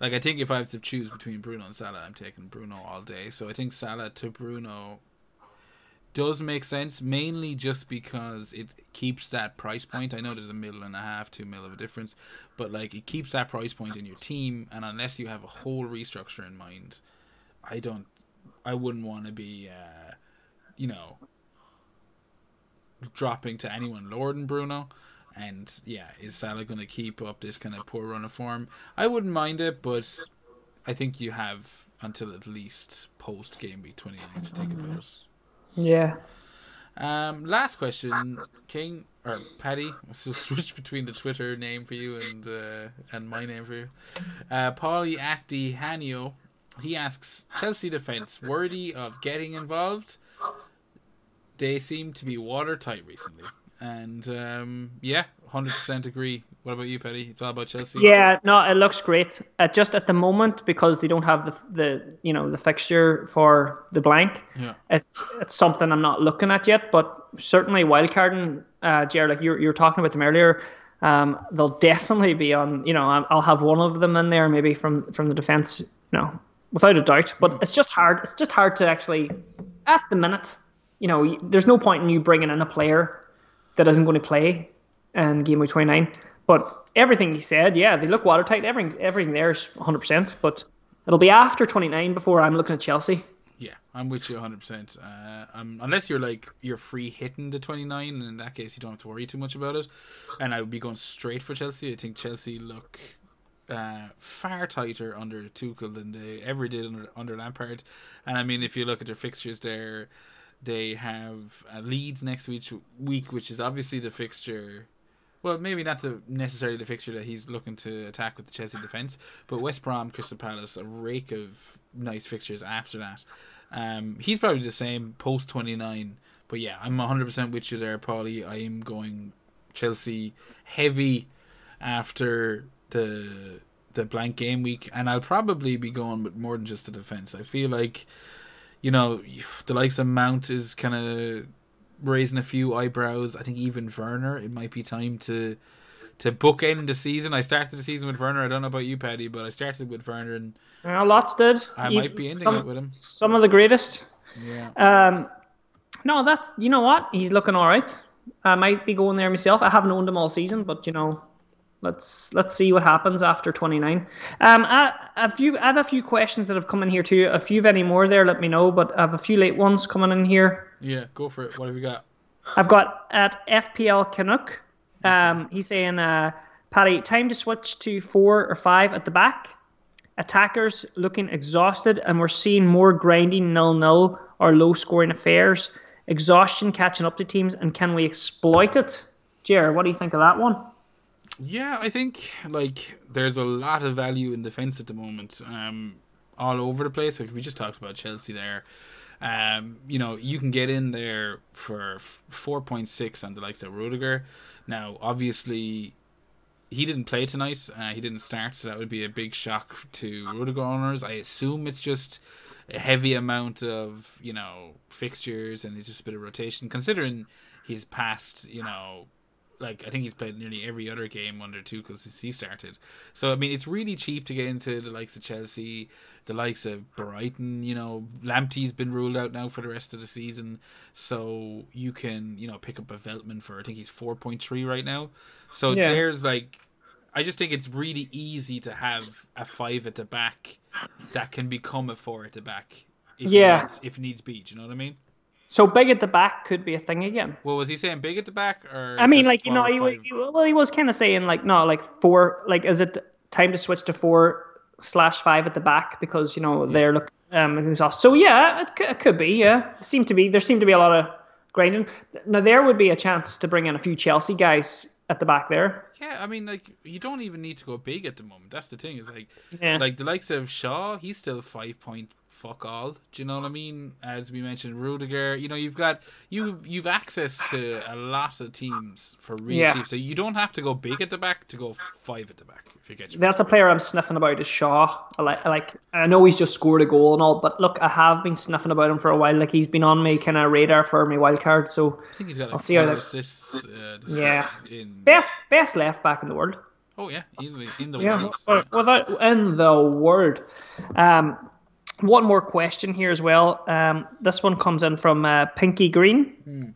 like I think if I have to choose between Bruno and Salah, I'm taking Bruno all day. So I think Salah to Bruno does make sense, mainly just because it keeps that price point. I know there's a mil and a half, two mil of a difference, but like it keeps that price point in your team, and unless you have a whole restructure in mind, I don't, I wouldn't want to be, uh, you know, dropping to anyone lower than Bruno. And yeah, is Salah going to keep up this kind of poor run of form? I wouldn't mind it, but I think you have until at least post game week 29 to think about it. Yeah. Um, last question, King or Paddy. So switch between the Twitter name for you and uh, and my name for you. Uh, Paulie at the Hanio. He asks Chelsea defense worthy of getting involved. They seem to be watertight recently, and um, yeah, hundred percent agree. What about you, Petty? It's all about Chelsea. Yeah, no, it looks great. Uh, just at the moment because they don't have the the you know the fixture for the blank. Yeah. It's it's something I'm not looking at yet, but certainly wildcarding. Uh, Jared, like you you were talking about them earlier. Um, they'll definitely be on. You know, I'll- I'll have one of them in there, maybe from from the defense. You know, without a doubt. But it's just hard. It's just hard to actually, at the minute. You know, there's no point in you bringing in a player that isn't going to play in game week 29. But everything he said, yeah, they look watertight. Everything, everything there is 100%. But it'll be after 29 before I'm looking at Chelsea. Yeah, I'm with you 100. percent uh, um, Unless you're like you're free hitting the 29, and in that case you don't have to worry too much about it. And I would be going straight for Chelsea. I think Chelsea look uh, far tighter under Tuchel than they ever did under, under Lampard. And I mean, if you look at their fixtures, there they have uh, Leeds next week, week, which is obviously the fixture. Well, maybe not the necessarily the fixture that he's looking to attack with the Chelsea defense, but West Brom, Crystal Palace, a rake of nice fixtures after that. Um, he's probably the same post twenty nine, but yeah, I'm hundred percent with you there, Paulie. I am going Chelsea heavy after the the blank game week, and I'll probably be going with more than just the defense. I feel like, you know, the likes of Mount is kind of raising a few eyebrows. I think even Werner, it might be time to to bookend the season. I started the season with Werner. I don't know about you, Paddy, but I started with Werner, and Uh, lots did. I Even might be ending some, it with him. Some of the greatest. Yeah, Um, no, that's you know what he's looking all right. I might be going there myself. I haven't owned him all season, but you know, let's let's see what happens after 29. Um, I, a few I have a few questions that have come in here too. If you've any more there, let me know. But I have a few late ones coming in here. yeah, go for it. What have you got? I've got at FPL Canuck. Um, he's saying, uh, Paddy, time to switch to four or five at the back. Attackers looking exhausted, and we're seeing more grinding nil nil or low scoring affairs. Exhaustion catching up to teams, and can we exploit it? Jer, what do you think of that one? Yeah, I think like there's a lot of value in defense at the moment, um, all over the place. Like we just talked about Chelsea there. Um, you know, you can get in there for four point six on the likes of Rudiger. Now, obviously, he didn't play tonight. Uh, he didn't start, so that would be a big shock to Rudiger owners. I assume it's just a heavy amount of you know fixtures and it's just a bit of rotation, considering he's past you know like I think he's played nearly every other game under two because he started. So I mean, it's really cheap to get into the likes of Chelsea, the likes of Brighton. You know, Lamptey's been ruled out now for the rest of the season, so you can you know pick up a Veltman for I think he's four point three right now. So Yeah. there's like, I just think it's really easy to have a five at the back that can become a four at the back. If it Yeah. needs, if needs be, do you know what I mean? So big at the back could be a thing again. Well, was he saying big at the back or? I mean, like you know, he, wa- he, well, he was kind of saying like no, like four. Like, is it time to switch to four slash five at the back because you know they're looking um exhausted. So yeah, it, c- it could be. Yeah, it seemed to be. There seemed to be a lot of grinding. Now there would be a chance to bring in a few Chelsea guys at the back there. Yeah, I mean, like you don't even need to go big at the moment. That's the thing. Is like, Yeah. like the likes of Shaw, he's still five point fuck all. Do you know what I mean? As we mentioned, Rudiger. You know, you've got you you've access to a lot of teams for really Yeah. cheap. So you don't have to go big at the back to go five at the back. If you get me. That's a player I'm sniffing about is Shaw. I like, I like. I know he's just scored a goal and all, but look, I have been sniffing about him for a while. Like he's been on my kind of radar for my wild card. So I think he's got I'll like see four that- assists. Uh, Yeah. In best best left back in the world. oh yeah, easily in the Yeah, world. well, without in the world. Um, one more question here as well. Um, this one comes in from uh, Pinky Green.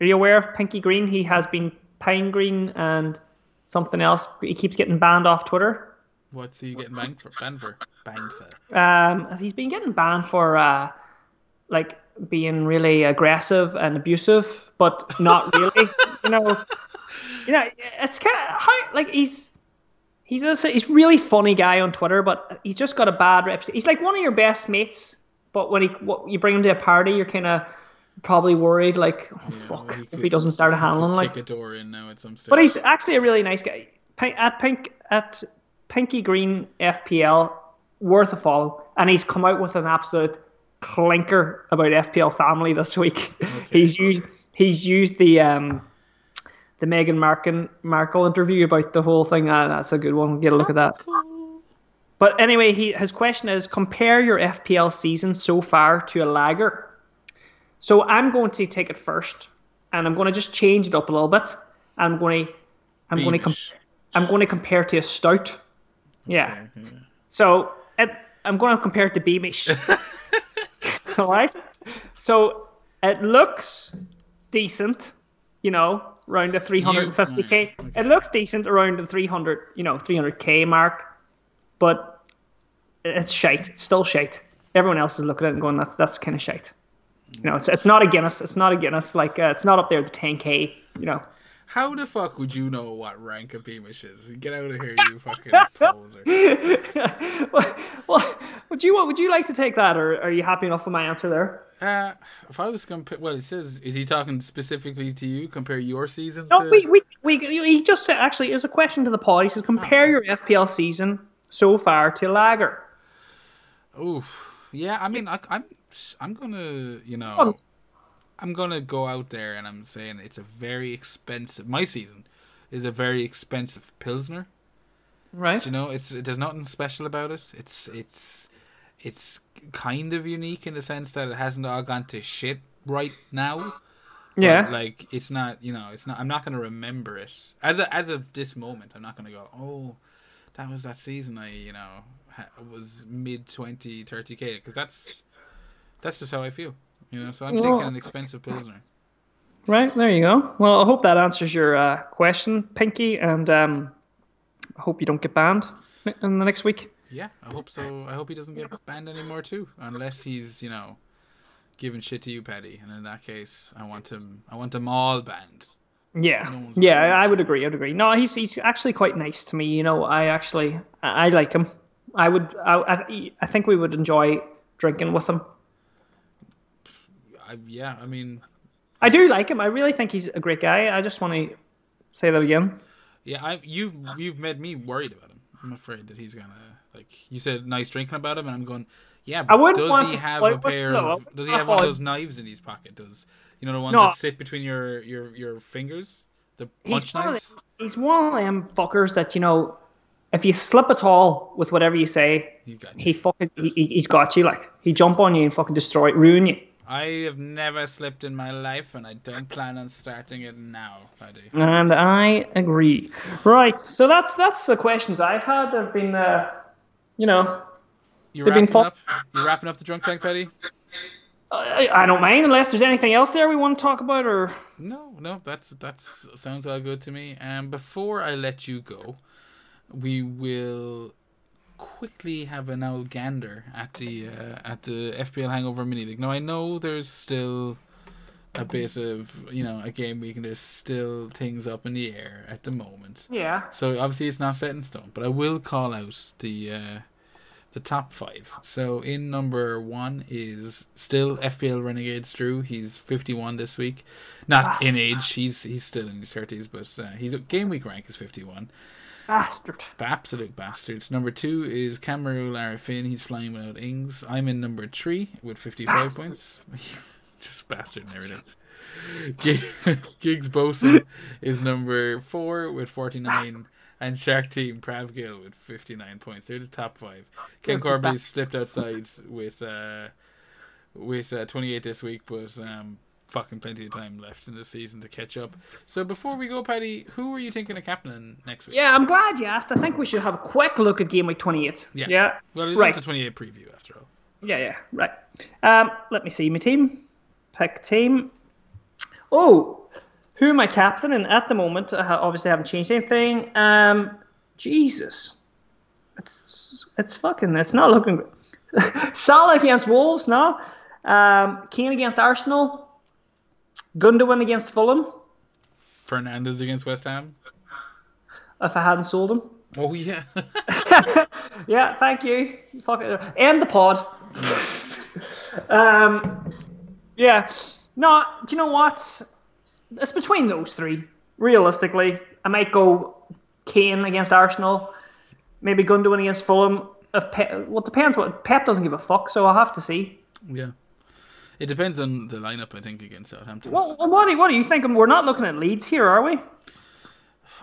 Are you aware of Pinky Green? He has been Pine Green and something else. He keeps getting banned off Twitter. What's he getting banned for? Banned for? Banged for? Um, he's been getting banned for uh, like being really aggressive and abusive, but not really. you know, you know, it's kind of how like he's he's a he's really funny guy on Twitter, but he's just got a bad reputation. He's like one of your best mates, but when he what, you bring him to a party, you're kind of probably worried like, oh fuck, well, he if could- he doesn't start handling like. kick a door in now at some stage. But he's actually a really nice guy. At Pink at Pinky Green FPL, worth a follow, and he's come out with an absolute clinker about FPL family this week. He's used he's used the um the Meghan Markle, Markle interview about the whole thing. Uh, that's a good one. Get a look at that. But anyway, he his question is compare your FPL season so far to a lager. So I'm going to take it first, and I'm going to just change it up a little bit. I'm going to I'm going to com- I'm going to compare it to a stout. Yeah. Okay, yeah. So it, I'm going to compare it to Beamish. All right. So it looks decent, you know, around the 350k. You- okay. It looks decent around the 300, you know, 300k mark, but it's shite. It's still shite. Everyone else is looking at it and going, "That's that's kind of shite." You know, it's it's not a Guinness. It's not a Guinness. Like uh, it's not up there with the 10k. You know. How the fuck would you know what rank a Beamish is? Get out of here, you fucking poser. well, well, would you would you like to take that, or are you happy enough with my answer there? Uh, if I was going to well, it says, is he talking specifically to you? Compare your season No, to. we, we, we, he just said, actually, it's a question to the pod. He says, compare your FPL season so far to Lager. Oof. Yeah, I mean, I, I'm, I'm gonna, you know, I'm gonna go out there and I'm saying it's a very expensive. My season is a very expensive pilsner. Right? Do you know, it's there's nothing special about it. It's it's it's kind of unique in the sense that it hasn't all gone to shit right now. but, Yeah. like it's not, you know, it's not. I'm not gonna remember it as a, as of this moment. I'm not gonna go, oh, that was that season. I, you know, was mid 20, 30 k because that's that's just how I feel. You know, so I'm Well- taking an expensive pilsner. Right, there you go. Well, I hope that answers your uh, question, Pinky, and um, I hope you don't get banned in the next week. Yeah, I hope so. I hope he doesn't get banned anymore too, unless he's you know giving shit to you, Paddy. And in that case, I want him. I want them all banned. Yeah, No yeah, gonna I would agree. I would agree. No, he's he's actually quite nice to me. You know, I actually I, I like him. I would I, I I think we would enjoy drinking with him. I, yeah, I mean, I do like him. I really think he's a great guy. I just want to say that again. yeah, I you've you've made me worried about him. I'm afraid that he's gonna like you said nice drinking about him, and I'm going, yeah. I But wouldn't does want he have a pair of? Does he have one of those knives in his pocket? Does you know the ones No. that sit between your your your fingers, the punch He's one, knives? them, he's one of them fuckers that you know, if you slip at all with whatever you say, You got you. he fucking he, he- he's got you. Like he jump on you and fucking destroy, ruin you. I have never slipped in my life, and I don't plan on starting it now, Paddy. And I agree. Right, so that's that's the questions I've had. They've been, uh, you know, You They've been wrapping fun- up? You wrapping up the drunk tank, Paddy? I, I don't mind unless there's anything else there we want to talk about, or No, no, that's that's sounds all good to me. And before I let you go, we will quickly have an old gander at the uh, at the FPL Hangover mini league. Now I know there's still a bit of you know a game week and there's still things up in the air at the moment. yeah, So obviously it's not set in stone, but I will call out the uh, the top five. So in number one is still FPL Renegades Drew. He's fifty one this week, not in age. He's he's still in his thirties, but uh, he's a game week rank is fifty one. Bastard. Absolute bastards. Number two is Cameroon Larafin. He's flying without ings. I'm in number three with 55 points. Just bastard and everything. Gig- Giggs Bosun is number four with 49. And Shark Team Pravgil with 59 points. They're the top five. Ken bas- slipped outside with uh, with uh, 28 this week, but um, fucking plenty of time left in the season to catch up. So before we go, Paddy, who are you thinking of captaining next week? Yeah, I'm glad you asked. I think we should have a quick look at game week 28. Yeah. yeah, Well, Right. the 28 preview after all. yeah, yeah. Right. Um, let me see my team. Pick team. Oh, who am I captaining at the moment? I obviously haven't changed anything. Um, Jesus, it's it's fucking. It's not looking good. Salah against Wolves, no. Um, Kane against Arsenal. Gundogan against Fulham. Fernandes against West Ham. If I hadn't sold him. Oh yeah. Yeah, thank you. Fuck it. End the pod. um, yeah. No, do you know what? It's between those three. Realistically, I might go Kane against Arsenal, maybe Gundogan against Fulham. If Pep, well, it depends. What Pep doesn't give a fuck, so I'll have to see. yeah. It depends on the lineup, I think, against Southampton. Well, what do you, what are you thinking? We're not looking at Leeds here, are we?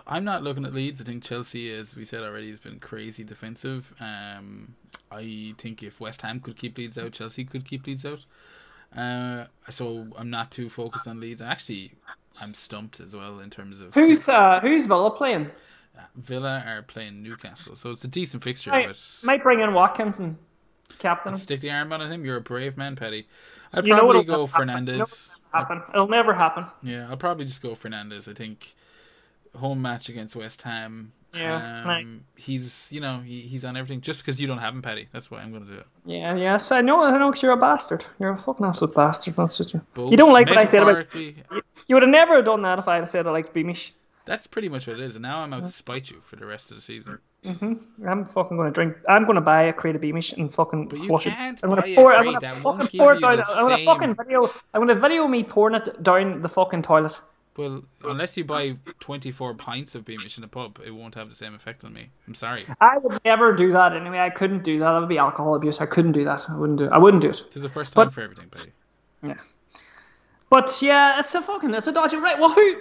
I'm not looking at Leeds. I think Chelsea, as we said already, has been crazy defensive. Um, I think if West Ham could keep Leeds out, Chelsea could keep Leeds out. Uh, so I'm not too focused on Leeds. Actually, I'm stumped as well in terms of who's uh, who's Villa playing. Villa are playing Newcastle, so it's a decent fixture. Might, but might bring in Watkins and captain. Stick the arm on him. You're a brave man, Petty. I'd you probably go Fernandes. Happen. It'll never happen. Yeah, I'll probably just go Fernandes. I think home match against West Ham. Yeah, um, nice. He's you know he, he's on everything just because you don't have him, Petty. That's why I'm going to do it. Yeah, yeah. So I know. I know because you're a bastard. You're a fucking absolute bastard. That's just you. Both you don't like what I said about. You, you would have never done that if I had said I liked Beamish. That's pretty much what it is, and now I'm out to spite you for the rest of the season. Mm-hmm. I'm fucking going to drink. I'm going to buy a crate of Beamish and fucking but you flush can't it. I'm going to pour, I'm going to fucking pour it down. I'm going to fucking video. I'm going to video me pouring it down the fucking toilet. Well, unless you buy 24 pints of Beamish in a pub, it won't have the same effect on me. I'm sorry. I would never do that anyway. I couldn't do that. That would be alcohol abuse. I couldn't do that. I wouldn't do it. I wouldn't do it. Is the first time but, for everything, buddy. Yeah. But yeah, it's a fucking, it's a dodgy. Right. Well, who,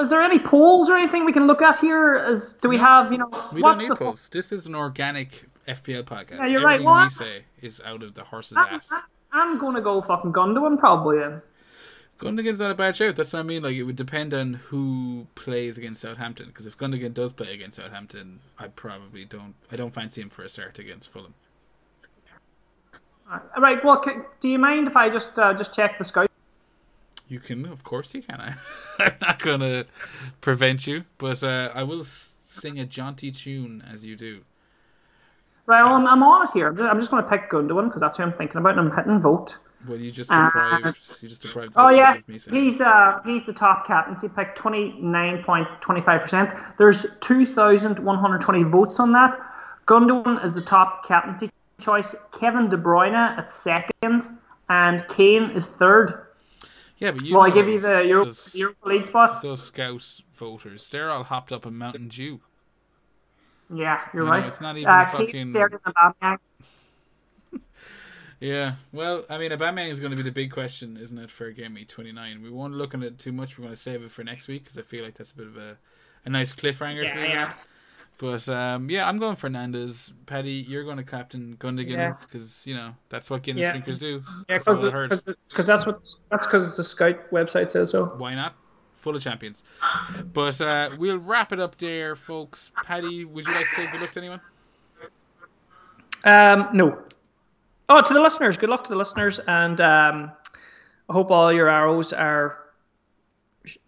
is there any polls or anything we can look at here? Is do we have, you know, we don't need polls. This is an organic FPL podcast. Yeah, you're Everything right. Well, we say is out of the horse's I'm, ass. I'm going to go fucking Gundogan probably then. Gundogan's not a bad shout. That's what I mean. Like it would depend on who plays against Southampton. Because if Gundogan does play against Southampton, I probably don't. I don't fancy him for a start against Fulham. Right. Well, do you mind if I just uh, just check the scout? You can, of course, you can. I, I'm not gonna prevent you, but uh, I will sing a jaunty tune as you do. Right. Well, I'm, I'm on it here. I'm just going to pick Gundogan because that's who I'm thinking about. And I'm hitting vote. Well, you just deprived. Uh, you just deprived. Oh yeah, he's uh he's the top captaincy pick, twenty nine point twenty five percent. There's two thousand one hundred twenty votes on that. Gundogan is the top captaincy choice. Kevin De Bruyne at second, and Kane is third. Yeah, but you. Well, I give you the those, Europa League spots. Those Scouse voters, they're all hopped up in Mountain Dew. Yeah, you're you right. Know, it's not even uh, fucking. Yeah, well, I mean, Aubameyang is going to be the big question, isn't it, for Game Week 29? We won't look at it too much. We're going to save it for next week because I feel like that's a bit of a, a nice cliffhanger. Yeah, yeah. But um, yeah, I'm going Fernandes. Paddy, you're going to captain Gundogan because yeah. you know that's what Guinness yeah. drinkers do. Yeah, because that's what that's because the Scout website says so. Why not? Full of champions. But uh, we'll wrap it up there, folks. Paddy, would you like to say good luck to anyone? Um, no. Oh, to the listeners, good luck to the listeners, and um, I hope all your arrows are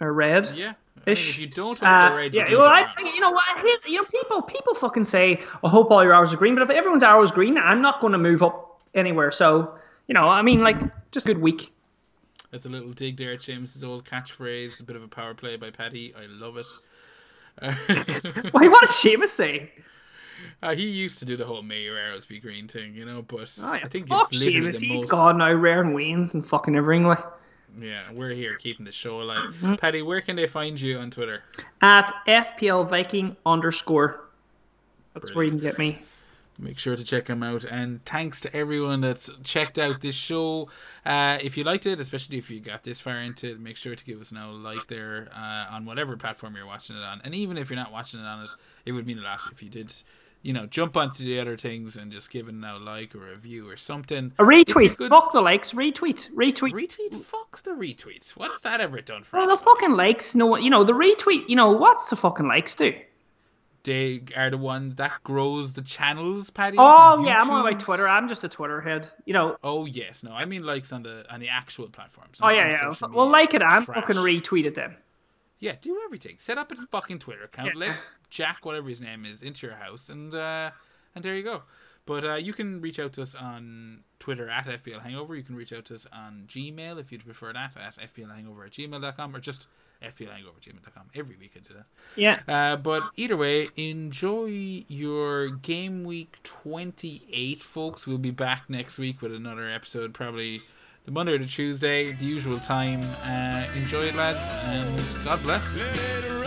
are red. Yeah. I mean, if you don't have uh, red, yeah, well, I, you know what? You know, people people fucking say, "I hope all your arrows are green," but if everyone's arrows green, I'm not going to move up anywhere. So, you know, I mean, like, just a good week. That's a little dig there at James's old catchphrase. A bit of a power play by Paddy. I love it. Wait, what does Seamus say? Uh, he used to do the whole May your arrows be green thing, you know, but oh, yeah. I think Fuck it's literally Seamus, the He's most... gone now, rare and Wayne's and fucking everything. Like. Yeah, we're here keeping the show alive. Mm-hmm. Paddy, where can they find you on Twitter? At FPL Viking underscore. That's Brilliant. where you can get me. Make sure to check them out. And thanks to everyone that's checked out this show. Uh, if you liked it, especially if you got this far into it, make sure to give us a like there uh, on whatever platform you're watching it on. And even if you're not watching it on it, it would mean a lot if you did you know, jump onto the other things and just give it a like or a review or something. A retweet. A good... Fuck the likes. Retweet. Retweet. Retweet. Fuck the retweets. What's that ever done for? Well, the fucking likes. No, you know the retweet. You know what's the fucking likes do? They are the ones that grows the channels, Paddy. Oh yeah, I'm on my Twitter. I'm just a Twitter head. You know. Oh yes, no, I mean likes on the on the actual platforms. Oh yeah, yeah. Well, like it and fucking retweet it then. Yeah, do everything. Set up a fucking Twitter account. Yeah. Let Jack, whatever his name is, into your house, and uh, and there you go. But uh, you can reach out to us on Twitter at FPL Hangover. You can reach out to us on Gmail if you'd prefer that at FPLHangover at gmail.com or just FPLHangover at gmail.com. Every week I do that. Yeah. Uh, but either way, enjoy your game week 28, folks. We'll be back next week with another episode, probably the Monday or the Tuesday, the usual time. Uh, enjoy it, lads, and God bless.